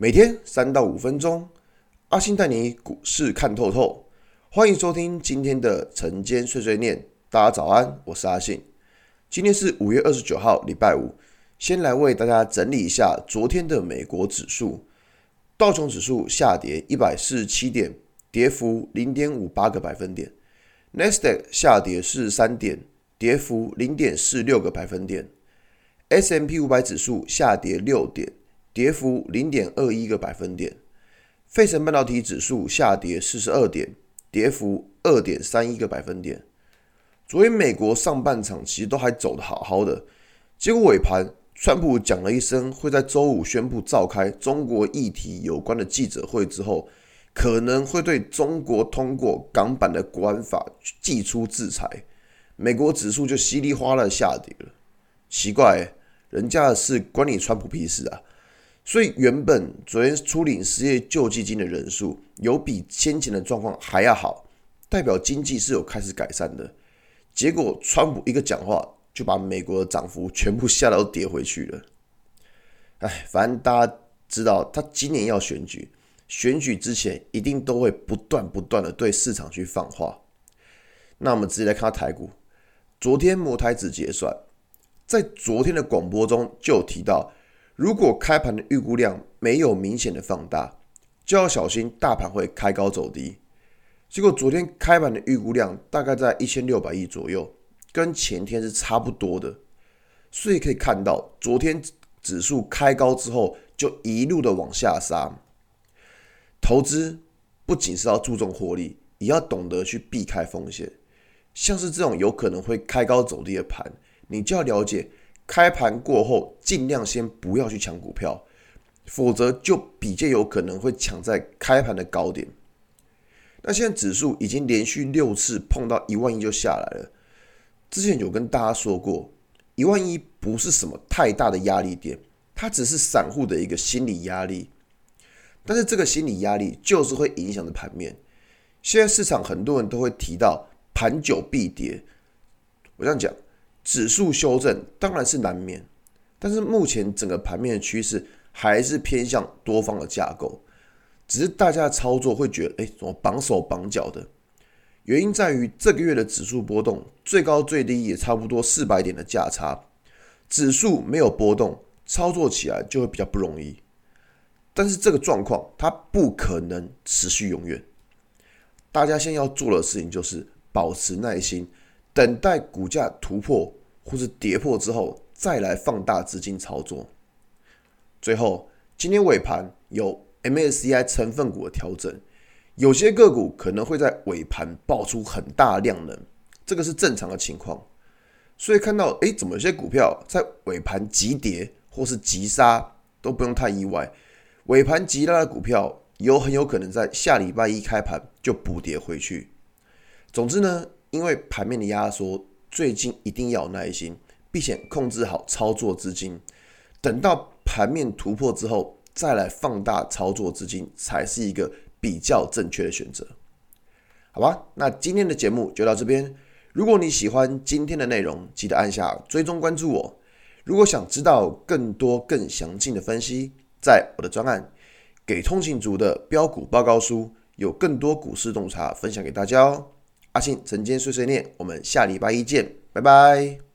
每天三到五分钟，阿信带你股市看透透。欢迎收听今天的晨间碎碎念，大家早安，我是阿信。今天是五月二十九号，礼拜五。先来为大家整理一下昨天的美国指数，道琼指数下跌一百四十七点，跌幅零点五八个百分点；Nasdaq 下跌四十三点，跌幅零点四六个百分点 S M P 五百指数下跌六点。跌幅零点二一个百分点，费城半导体指数下跌四十二点，跌幅二点三一个百分点。昨天美国上半场其实都还走得好好的，结果尾盘，川普讲了一声会在周五宣布召开中国议题有关的记者会之后，可能会对中国通过港版的国安法祭出制裁，美国指数就稀里哗啦下跌了。奇怪、人家的事关你川普屁事啊！所以原本昨天出领失业救济金的人数有比先前的状况还要好，代表经济是有开始改善的。结果川普一个讲话就把美国的涨幅全部吓到跌回去了。哎，反正大家知道他今年要选举，选举之前一定都会不断不断的对市场去放话。那我们直接来看台股，昨天摩台指结算，在昨天的广播中就有提到。如果开盘的预估量没有明显的放大，就要小心大盘会开高走低。结果昨天开盘的预估量大概在一千六百亿左右，跟前天是差不多的。所以可以看到，昨天指数开高之后就一路的往下杀。投资不仅是要注重获利，也要懂得去避开风险。像是这种有可能会开高走低的盘，你就要了解。开盘过后，尽量先不要去抢股票，否则就比较有可能会抢在开盘的高点。那现在指数已经连续六次碰到一万一就下来了。之前有跟大家说过，一万一不是什么太大的压力点，它只是散户的一个心理压力。但是这个心理压力就是会影响的盘面。现在市场很多人都会提到盘久必跌，我这样讲。指数修正当然是难免，但是目前整个盘面的趋势还是偏向多方的架构，只是大家操作会觉得，哎，怎么绑手绑脚的？原因在于这个月的指数波动最高最低也差不多四百点的价差，指数没有波动，操作起来就会比较不容易。但是这个状况它不可能持续永远，大家现在要做的事情就是保持耐心，等待股价突破。或是跌破之后，再来放大资金操作。最后，今天尾盘有 MSCI 成分股的调整，有些个股可能会在尾盘爆出很大量能，这个是正常的情况。所以看到，哎，怎么有些股票在尾盘急跌或是急杀，都不用太意外。尾盘急拉的股票，有很有可能在下礼拜一开盘就补跌回去。总之呢，因为盘面的压缩。最近一定要有耐心，并且控制好操作资金，等到盘面突破之后，再来放大操作资金，才是一个比较正确的选择。好吧，那今天的节目就到这边。如果你喜欢今天的内容，记得按下追踪关注我。如果想知道更多更详尽的分析，在我的专案《给通勤族的标股报告书》，有更多股市洞察分享给大家哦。阿信晨间碎碎念，我们下礼拜一见，拜拜。